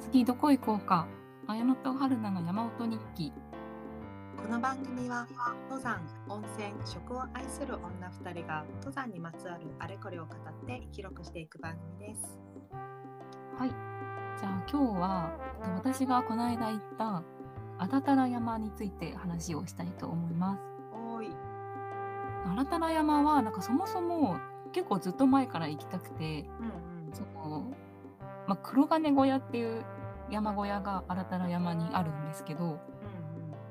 次どこ行こうか。綾乃と春菜の山本日記。この番組は登山温泉食を愛する女2人が登山にまつわるあれこれを語って記録していく番組です。はい。じゃあ今日は私がこの間行ったあだたら山について話をしたいと思います。おーい。あだたら山はなんかそもそも結構ずっと前から行きたくてうんうん。その、まあ、黒金小屋っていう山小屋が新たな山にあるんですけどうん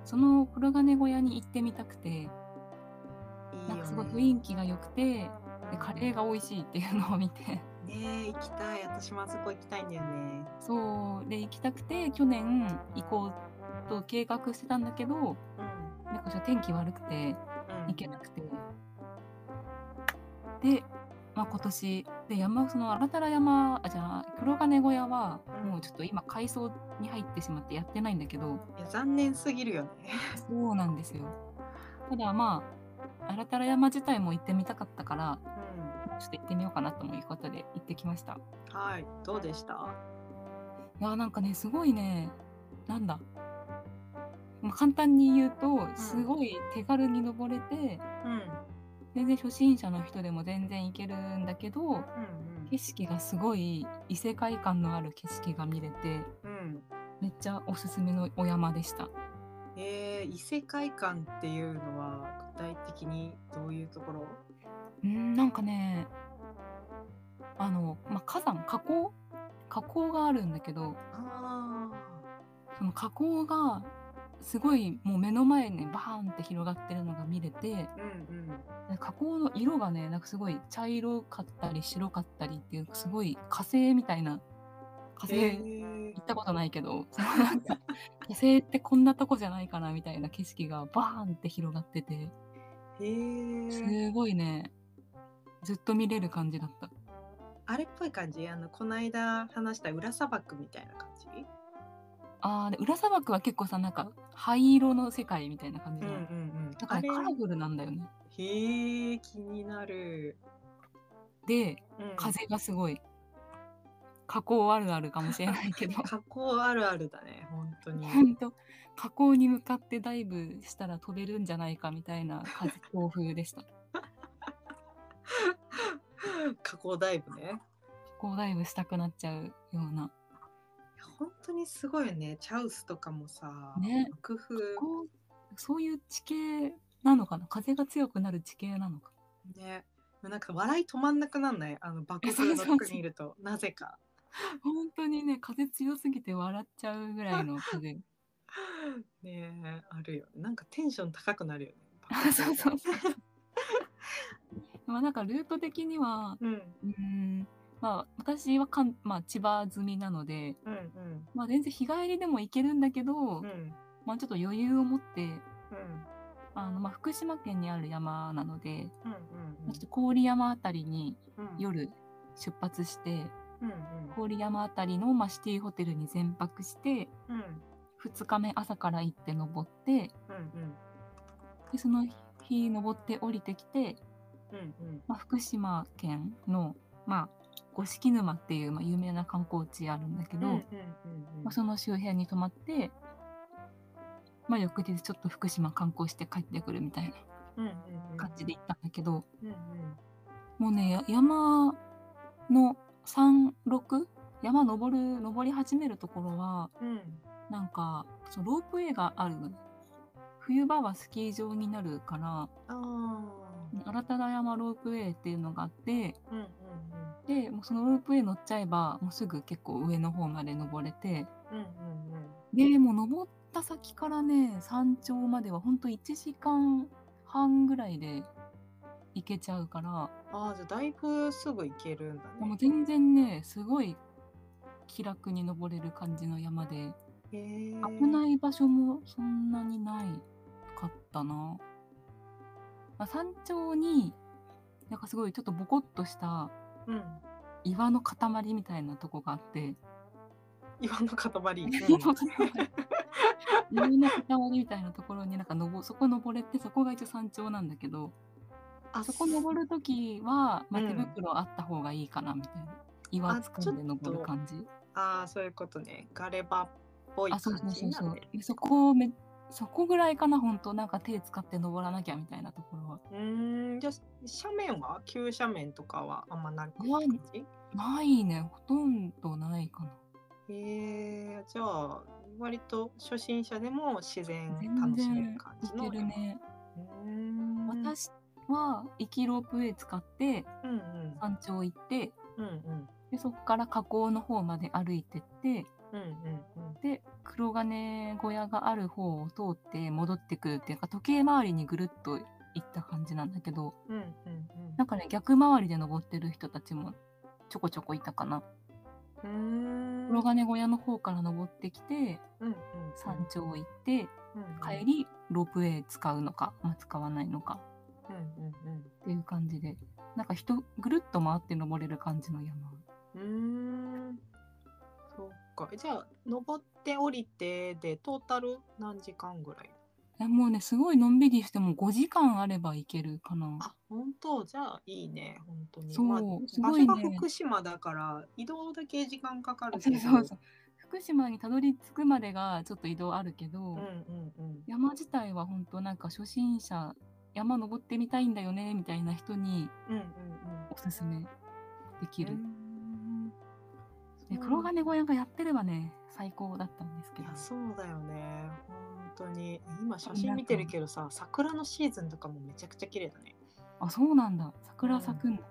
その黒金小屋に行ってみたくてなんかすごいね雰囲気が良くてでカレーが美味しいっていうのを見て。ねえ行きたい。私もあそこ行きたいんだよね。そう。で行きたくて去年行こうと計画してたんだけどうん。なんかちょっと天気悪くてうん。行けなくて。で、まあ、今年で山その新たな山あじゃあ黒金小屋はうんもうちょっと今改装に入ってしまってやってないんだけど。いや残念すぎるよね。そうなんですよ。ただまあ新たな山自体も行ってみたかったからうん。ちょっと行ってみようかなということで行ってきました。はいどうでした？いやなんかねすごいねなんだ、まあ、簡単に言うとすごい手軽に登れて、うん全然初心者の人でも全然行けるんだけどうん景色がすごい異世界観のある景色が見れてうん。うんめっちゃおすすめのお山でした。えー、異世界観っていうのは具体的にどういうところ？うんなんかねあの、まあ、火山火口？火口があるんだけどあその火口がすごいもう目の前にバーンって広がってるのが見れてあうんうん。で火口の色がねなんかすごい茶色かったり白かったりっていうすごい火星みたいな火星、へー。行ったことないけど 火星ってこんなとこじゃないかなみたいな景色がバーンって広がっててへえすごいねずっと見れる感じだった。あれっぽい感じ？あのこの間話した裏砂漠みたいな感じ？あーで裏砂漠は結構さなんか灰色の世界みたいな感じじゃん、んだからねあれ。カラフルなんだよね。へえ気になる、でうん、風がすごい火口あるあるかもしれないけど。加工あるあるだね本当に。ほんと火口に向かってダイブしたら飛べるんじゃないかみたいな風強風でした。加工ダイブね。火口ダイブしたくなっちゃうような。いや本当にすごいよね。チャウスとかもさ、ね。工夫そういう地形なのかな？風が強くなる地形なのか？ね。なんか笑い止まんなくなんない？あの爆風のとこにいると。なぜか。本当にね風強すぎて笑っちゃうぐらいの風。ねえあるよなんかテンション高くなるよね。あそうそうそう。まあなんかルート的にはうん。うーんまあ私はかん、まあ、千葉済みなので、うんうん。まあ、全然日帰りでも行けるんだけど、うん。まあ、ちょっと余裕を持ってうん。あの、まあ、福島県にある山なので、うんまあちょっと郡山あたりにうん。夜出発してうん郡山あたりの、まあ、シティホテルに全泊してうん。うん2日目朝から行って登ってうん。でその日登って降りてきて、うんうん。まあ、福島県の、まあ、五色沼っていう、まあ、有名な観光地あるんだけど、まあ、その周辺に泊まって、まあ、翌日ちょっと福島観光して帰ってくるみたいな感じで行ったんだけど、もうねや山の36山登る登り始めるところはうん。なんかそのロープウェイがある冬場はスキー場になるからあ新たな山ロープウェイっていうのがあってうんでもうそのロープウェイ乗っちゃえばもうすぐ結構上の方まで登れて。うんうんうん。でもう登った先からね山頂まではほんと1時間半ぐらいで行けちゃうから。ああじゃあだいぶすぐ行けるんだね。もう全然ねすごい気楽に登れる感じの山で。危ない場所もそんなにないかったな、まあ、山頂になんかすごいちょっとボコッとしたうん岩の塊みたいなとこがあって岩の塊岩の塊岩の塊みたいなところになんか登そこ登れてそこが一応山頂なんだけどあそこ登るときは、まあ、うん手袋あった方がいいかなみたいな、岩あ掴んで登る感じああ、そういうことね。ガレバっぽいあ、そう感じそうそうそうになってる。。でそこをめそこぐらいかな、ほんと、なんか手使って登らなきゃみたいなところは。うーん、じゃあ斜面は？急斜面とかはあんまなく？なないね、ほとんどないかな。へえじゃあ割と初心者でも自然全楽しめる然感じいのね。うーん。私は行きロープウェイ使って山頂行って、うんうん。でそこから河口の方まで歩いてって、うんうんで黒金小屋がある方を通って戻ってくるっていうか時計回りにぐるっと行った感じなんだけどうんうんうん。なんかね逆回りで登ってる人たちもちょこちょこいたかな。うん。黒金小屋の方から登ってきてうんうん。山頂行ってうんうん。帰りロープウェイ使うのか、まあ、使わないのか。うんうんうん。っていう感じで。なんか人ぐるっと回って登れる感じの山。か。じゃあ、登って降りてで、トータル何時間ぐらい？えもうねすごいのんびりしても5時間あれば行けるかな。あ、本当？じゃあいいね、本当に。そうまあ、すごいね場所が福島だから、移動だけ時間かかるそけど。うそうそう福島にたどり着くまでがちょっと移動あるけど、うんうんうん。山自体は本当なんか初心者山登ってみたいんだよねみたいな人にうんうんおすすめできうん。る。うーんで黒金小屋がやってればね最高だったんですけどそうだよね。本当に。今写真見てるけどさ、桜のシーズンとかもめちゃくちゃ綺麗だね。あそうなんだ桜咲くんだ、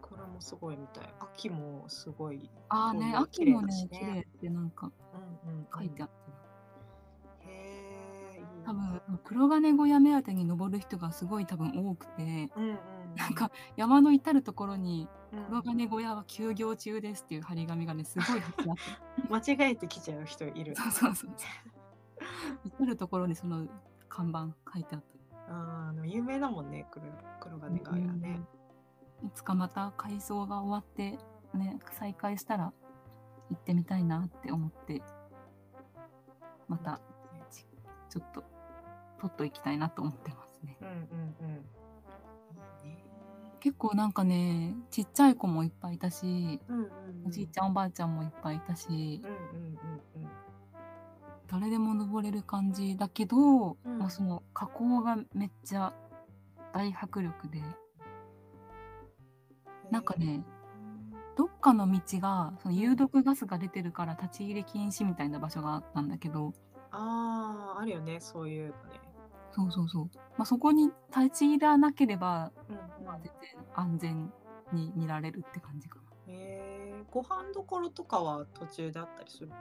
桜もすごいみたい。秋もすごい。ああね紅葉秋もね綺麗ってなんかうんうんうん。書いてあったな、へえ。多分黒金小屋目当てに登る人がすごい多分多くてうんうん。なんか山の至る所にうん、黒金小屋は休業中ですっていう張り紙がねすごい貼ってあって 間違えてきちゃう人いる。そうそうそう至る所にその看板書いてあったあーあの有名だもんね、黒黒金がやね。いつかまた改装が終わってね再開したら行ってみたいなって思ってまたちちょっと取っと行きたいなと思ってますねうんうんうん。結構なんかねちっちゃい子もいっぱいいたしうんうんうん。おじいちゃんおばあちゃんもいっぱいいたしうんうんうんうん。誰でも登れる感じだけど、うんまあ、その河口がめっちゃ大迫力でなんかねどっかの道がその有毒ガスが出てるから立ち入り禁止みたいな場所があったんだけどああ、あるよね、そういうのね。そうそうそう、まあ、そこに立ち入らなければ、うんまあ、全然安全に見られるって感じかな。えー、ご飯どころとかは途中であったりするの？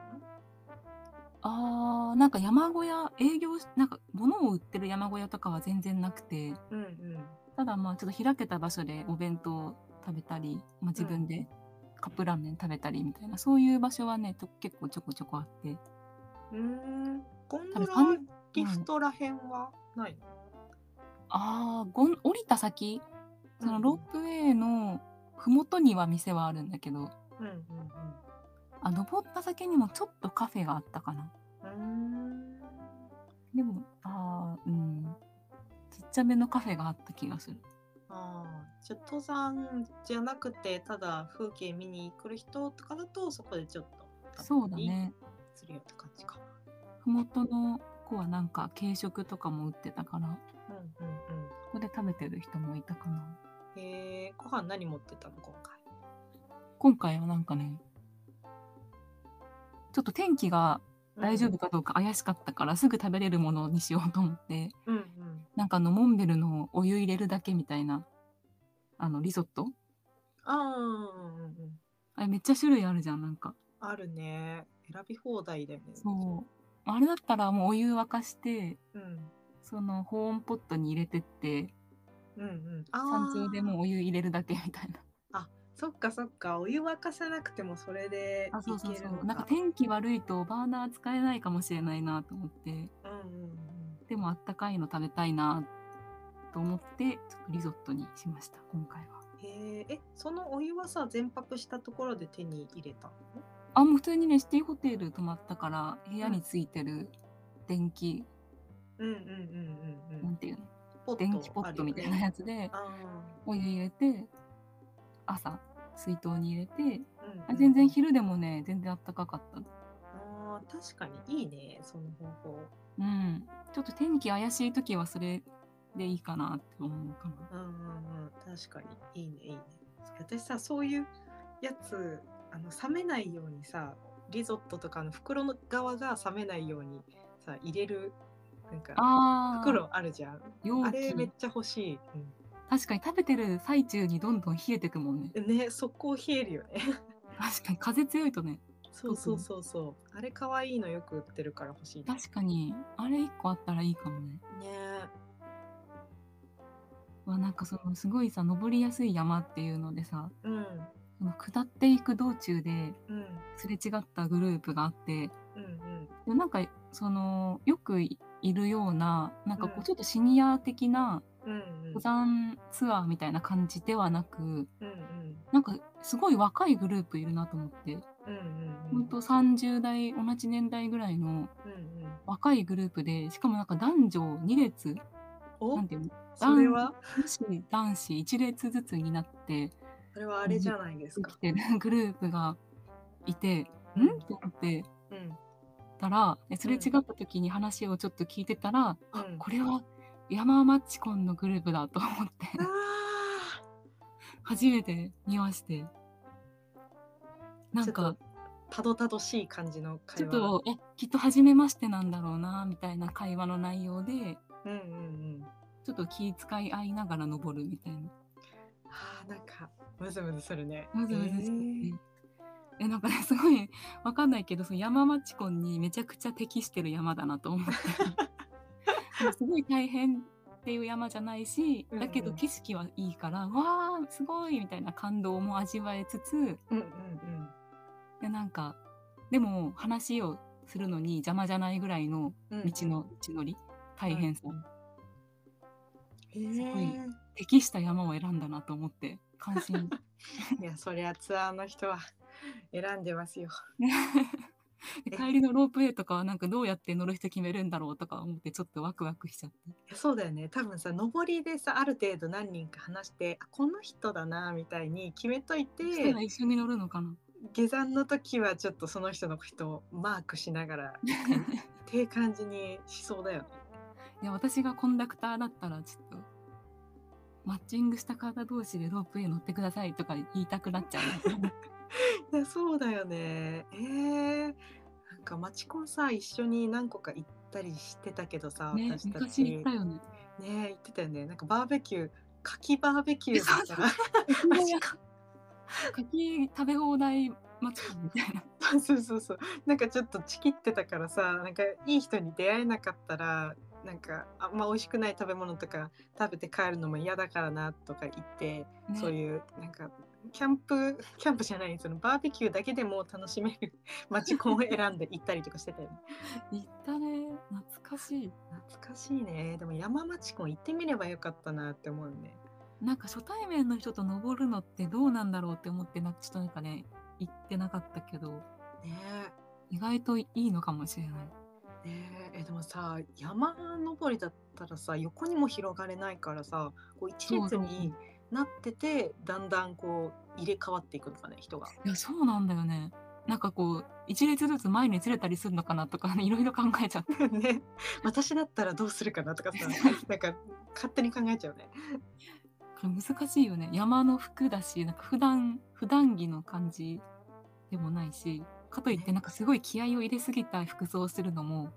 あーなんか山小屋営業しなんか物を売ってる山小屋とかは全然なくて。うんうん。ただまあちょっと開けた場所でお弁当食べたり、まあ、自分でカップラーメン食べたりみたいな、そういう場所はねと結構ちょこちょこあって。うーん。ゴンドラリフトらへんはないの、あーゴン降りた先そのロープウェイの麓には店はあるんだけどうんうんあ登った先にもちょっとカフェがあったかな。でもあーうんちっちゃめのカフェがあった気がするああ、じゃあ登山じゃなくて、ただ風景見に来る人とかだと、そこでちょっと。そうだ。ねするよって感じかな。麓の子はなんか軽食とかも売ってたからうんうんここで食べてる人もいたかなご飯何持ってたの今回？今回はなんかねちょっと天気が大丈夫かどうか怪しかったから、すぐ食べれるものにしようと思ってうんうん。なんかあのモンベルのお湯入れるだけみたいなあのリゾット？ああ、れめっちゃ種類あるじゃんなんかあるね。選び放題だよね。そうあれだったらもうお湯沸かしてう。うん。その保温ポットに入れてってうんうん。あ山頂でもうお湯入れるだけみたいなそっかそっか。お湯沸かさなくてもそれであそうそう。そうなんか天気悪いとバーナー使えないかもしれないなと思ってうんうんでもあったかいの食べたいなと思ってちょっとリゾットにしました今回はうん。へえ、え、そのお湯はさ、全泊したところで手に入れたの？あもう普通にねシティホテル泊まったから部屋についてる電気、うんうんうんうんうん。なんていうの？電気ポットみたいなやつであお湯入れて朝水筒に入れてあ、うんうん。あ全然昼でもね全然あったかかった。あー確かにいいねその方法。うん。ちょっと天気怪しい時はそれでいいかなって思うかな。うんうんうん。確かにいいねいいね。私さそういうやつあの冷めないようにさリゾットとかの袋の側が冷めないようにさ入れるなんか袋あるじゃん。容あれめっ器ちゃ欲しい、確かに食べてる最中にどんどん冷えてくもんね。うん、ね速攻冷えるよね。確かに風強いとね。そうそうそうそう。あれ可愛いのよく売ってるから欲しいね。確かに。あれ1個あったらいいかもね。ね。わなんかそのすごいさ登りやすい山っていうのでさうん。その下っていく道中でうん。すれ違ったグループがあってうんうん。でなんかそのよくいるようななんかこううん。ちょっとシニア的なうんうん。登山ツアーみたいな感じではなくうんうん。なんかすごい若いグループいるなと思って。うんうんほん。と30代同じ年代ぐらいのうんうん。若いグループでしかもなんか男女2列お？なんていうの？それは？女子男子1列ずつになってそれはあれじゃないですか。来てるグループがいて「うん。ん?」って思ってうんたらですれ違った時に話をちょっと聞いてたら、あうん。これは山マッチコンのグループだと思って。あ初めて見まして。なんかちょったどたどしい感じのちょ会話っとえきっと初めましてなんだろうなみたいな会話の内容でうんうんうん。ちょっと気遣い合いながら登るみたいな。あーなんかムズムズするね。ムズムズしてて、えーえなんかねすごいわかんないけどその山マチコンにめちゃくちゃ適してる山だなと思って。すごい大変っていう山じゃないしうんうん。だけど景色はいいから、わーすごいみたいな感動も味わえつつうんうんでなんかでも話をするのに邪魔じゃないぐらいのうん。道の道のり大変さ、へえすごい適した山を選んだなと思って感心。いやそりゃツアーの人は選んでますよ。で帰りのロープウェイとかはなんかどうやって乗る人決めるんだろうとか思ってちょっとワクワクしちゃって。そうだよね。多分さ上りでさある程度何人か話してあこの人だなみたいに決めといて一緒に乗るのかな。下山の時はちょっとその人の人をマークしながら っていう感じにしそうだよね。いや私がコンダクターだったらちょっとマッチングした方同士でロープウェイ乗ってくださいとか言いたくなっちゃうないやそうだよね。えー、なんかマチコンさ一緒に何個か行ったりしてたけどさ、ね私た昔ち行ったよね。ね行ってたよね。なんかバーベキュー牡蠣バーベキューだったら。マジ か柿食べ放題マチコンみたいな。そうそうそう。なんかちょっとチキってたからさなんかいい人に出会えなかったらなんかあんま美味しくない食べ物とか食べて帰るのも嫌だからなとか言って、ね。そういうなんかキャンプ キャンプじゃないそのバーベキューだけでも楽しめる マチコンを選んで行ったりとかしてたよね。行ったね。懐かしい。懐かしいね。でも山マチコン行ってみればよかったなって思うね。なんか初対面の人と登るのってどうなんだろうって思ってなちょっとなんかね行ってなかったけど。ね。意外といいのかもしれない。えね。ええでもさ山登りだったらさ横にも広がれないからさこう一列そうになっててだんだんこう入れ替わっていくのかね人が。いやそうなんだよね。なんかこう一列ずつ前にずれたりするのかなとかね いろいろ考えちゃって。ね。私だったらどうするかなとかさ なんか勝手に考えちゃうね。難しいよね。山の服だしなんか普段普段着の感じでもないしかといってなんかすごい気合を入れすぎた服装をするのも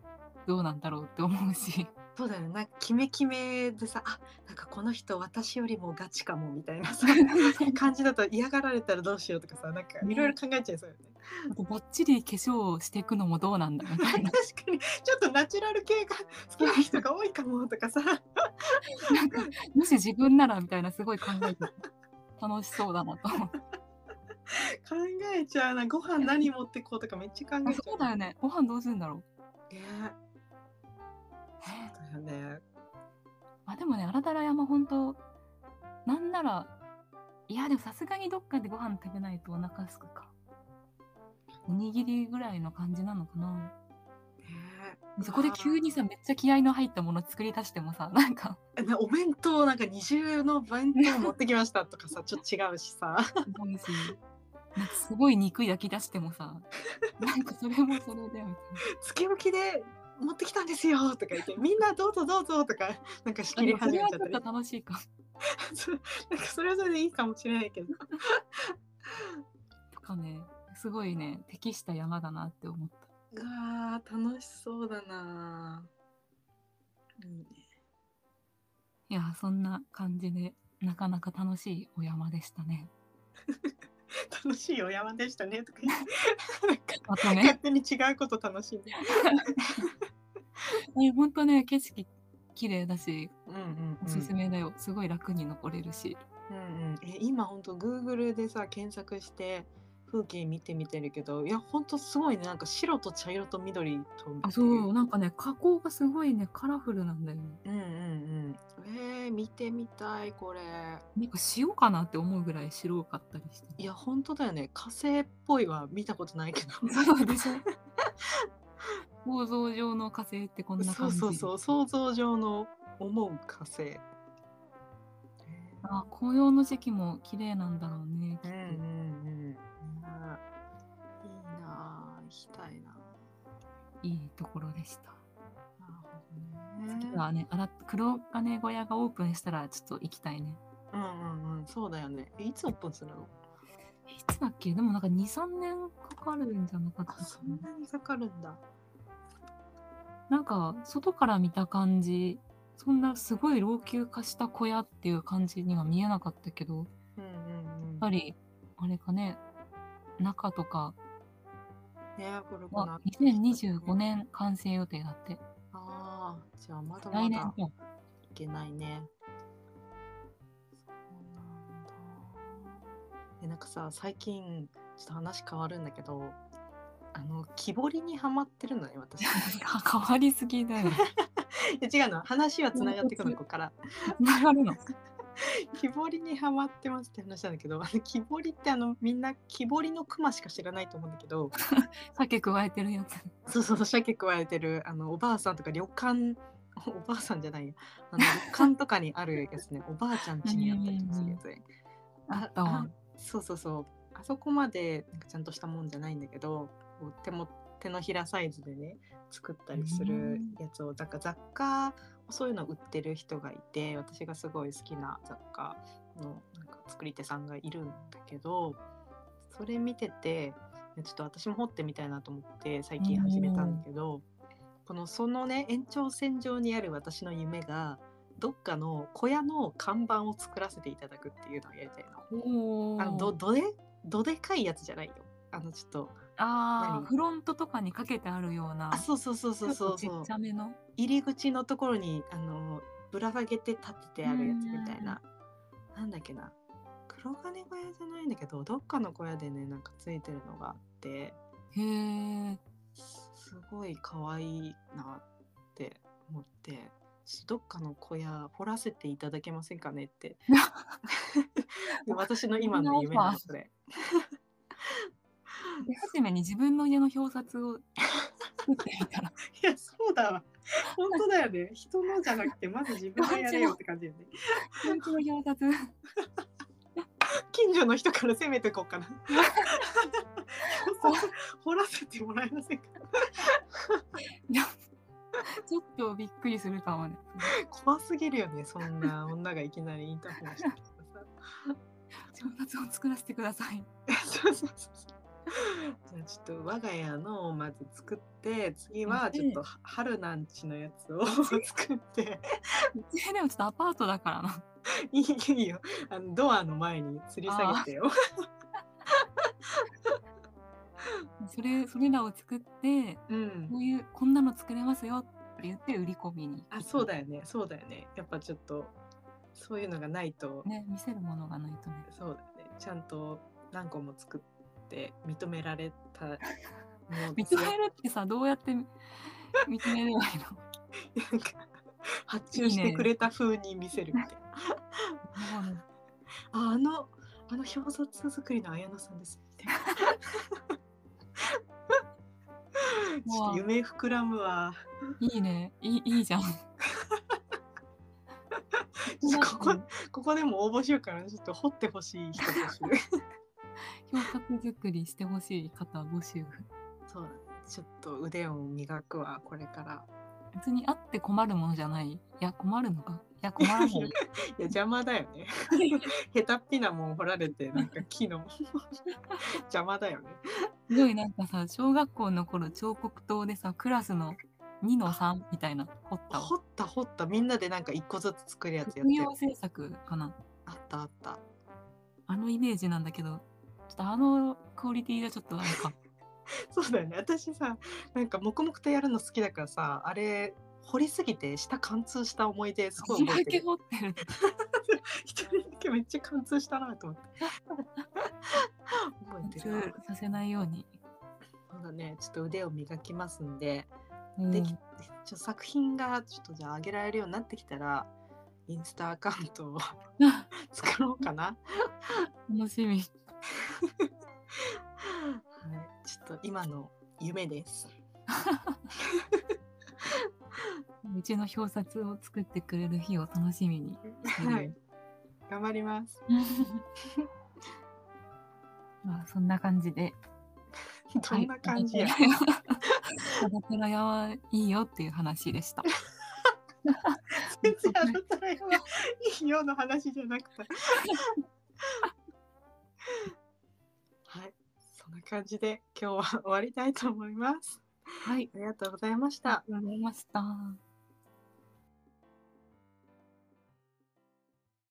どうなんだろうって思うしそうだよね。なんかキメキメでさあなんかこの人私よりもガチかもみたいなさ 感じだと嫌がられたらどうしようとかさなんかいろいろ考えちゃいそうよね。あとばっちり化粧をしていくのもどうなんだみたいな。確かに。ちょっとナチュラル系が好きな人が多いかもとかさ。なんかもし自分ならみたいなすごい考えて楽しそうだなと思って。考えちゃうな。ご飯何持ってこうとかめっちゃ考えちゃう。そうだよね。ご飯どうするんだろう。ね。そうだよね。まあでもね荒田山本当なんならいやでもさすがにどっかでご飯食べないとお腹すくか。おにぎりぐらいの感じなのかな。ねそこで急にさめっちゃ気合いの入ったもの作り出してもさ なんか。お弁当なんか二重の弁当持ってきましたとかさちょっと違うしさ。すごい肉焼き出してもさなんかそれもそれでみたいな。つけ置きで持ってきたんですよとか言ってみんなどうぞどうぞとかなんか仕切り始めちゃったり。と楽しいか なんかそれはそれでいいかもしれないけど。とかねすごいね適した山だなって思った。うわー楽しそうだな。いいね。いやそんな感じでなかなか楽しいお山でしたね。楽しいお山でしたねとか言って。あとね。勝手に違うこと楽しんでえほんとね景色綺麗だしうんうん、おすすめだよ、すごい楽に登れるし。うんうん、え今ほんと Google でさ検索して風景見てみてるけどいやほんとすごいね。なんか白と茶色と緑とあそう。なんかね加工がすごいねカラフルなんだよね。うんうんうん。えー、見てみたいこれ。なんか塩かなって思うぐらい白かったりしていやほんとだよね。火星っぽいは見たことないけど。そうでしょ 構造上の火星ってこんなそう感じ。そうそう想像上の思う火星。えあ紅葉の時期も綺麗なんだろうねうんうんうんねいいなあ行きたいな。いいところでした。なるほどね。次はねあら黒金小屋がオープンしたらちょっと行きたいね。うんうんうんそうだよね。えいつオープンするの？いつだっけ？でもなんか23年かかるんじゃなかったあかそんなにかかるんだなんか外から見た感じそんなすごい老朽化した小屋っていう感じには見えなかったけどやっうんうん。うんぱりあれかね中とかねこれこはの2025年完成予定だって。ああじゃあまだま来年だかいけないね。でなんかさ最近ちょっと話変わるんだけどあの木彫りにはまってるのね私。い 変わりすぎだよ。や違うの。話はつながってくるの ここから。繋がるの。木彫りにはまってますって話なんだけど木彫りってあのみんな木彫りの熊しか知らないと思うんだけど。酒加えてるやつ。そうそうそう鮭加えてるあのおばあさんとか旅館おばあさんじゃないよあの旅館とかにあるやつね。おばあちゃん家にあったりするやつね。ああそうそうそう。あそこまでなんかちゃんとしたもんじゃないんだけどこう手も手のひらサイズでね作ったりするやつをなんか雑貨そういうの売ってる人がいて私がすごい好きな雑貨のなんか作り手さんがいるんだけどそれ見ててちょっと私も彫ってみたいなと思って最近始めたんだけどこのそのね延長線上にある私の夢がどっかの小屋の看板を作らせていただくっていうのをやりたいの。おあのどどでどでかいやつじゃないよ。あのちょっと何？あーフロントとかにかけてあるようなあそうそうそうそうそう。ちょっとちゃめの？入り口のところにあのぶら下げて立ててあるやつみたいな。なんだっけな。黒金小屋じゃないんだけどどっかの小屋でねなんかついてるのがあって。へえすごい可愛いなって思って。どっかの小屋掘らせていただけませんかねって。で私の今の夢なのそれ手始めに自分の家の表札を作ってみたら。いやそうだわ。本当だよね。人のじゃなくてまず自分でやれよって感じよね。うちの表札。近所の人から攻めてこうかな。掘らせてもらえませんか？ちょっとびっくりするかもね。怖すぎるよねそんな女がいきなりインターホンしてきてさ。表札を作らせてください。そうそうそうそうじゃあちょっと我が家のをまず作って次はちょっとは春なんちのやつを作って。うちでもちょっとアパートだからな。いいよいいよ。あのドアの前に吊り下げてよ。それそれらを作ってうん。こういうこんなの作れますよって言って売り込みにあそうだよねそうだよね。やっぱちょっとそういうのがないと、ね見せるものがないとね。そうだよね。ちゃんと何個も作って認められたもの認めるってさどうやって認めればいいの？なんか発注してくれた風に見せるみたいな。ああのあの表札作りの綾乃さんですみたいな。ちょっと夢膨らむわ。いいねいいいいじゃん ここここでも応募しようかな。ちょっと掘ってほしい人募集。格作りしてほしい方募集。そうだね。ちょっと腕を磨くわ、これから。別にあって困るものじゃない。いや、困るのか。いや、困らない。いや邪魔だよね。下手っぴなもん掘られてなんか木の 邪魔だよね。すごいなんかさ、小学校の頃彫刻刀でさ、クラスの2の3みたいな彫ったわ。掘った掘ったみんなでなんか一個ずつ作るやつやって卒る作かな。あったあった。あのイメージなんだけど、ちょっとあのクオリティがちょっとあれか。そうだよね。私さなんか黙々とやるの好きだからさあれ掘りすぎて下貫通した思い出すごい覚えてる。一人だけめっちゃ貫通したなと思って。覚えてるわ。させないように。そうだね。ちょっと腕を磨きますんで。うんできちょ作品がちょっとじゃあ上げられるようになってきたらインスタアカウントを作ろうかな。楽しみ。はい、ちょっと今の夢です。うちの表札を作ってくれる日を楽しみに。はい、頑張ります。まあそんな感じで。どんな感じや。はい。アダプラヤはいいよっていう話でした。全然あなたらはいいような話じゃなくて。はい、そんな感じで今日は終わりたいと思います。はい。ありがとうございましたあ。りがとうございました。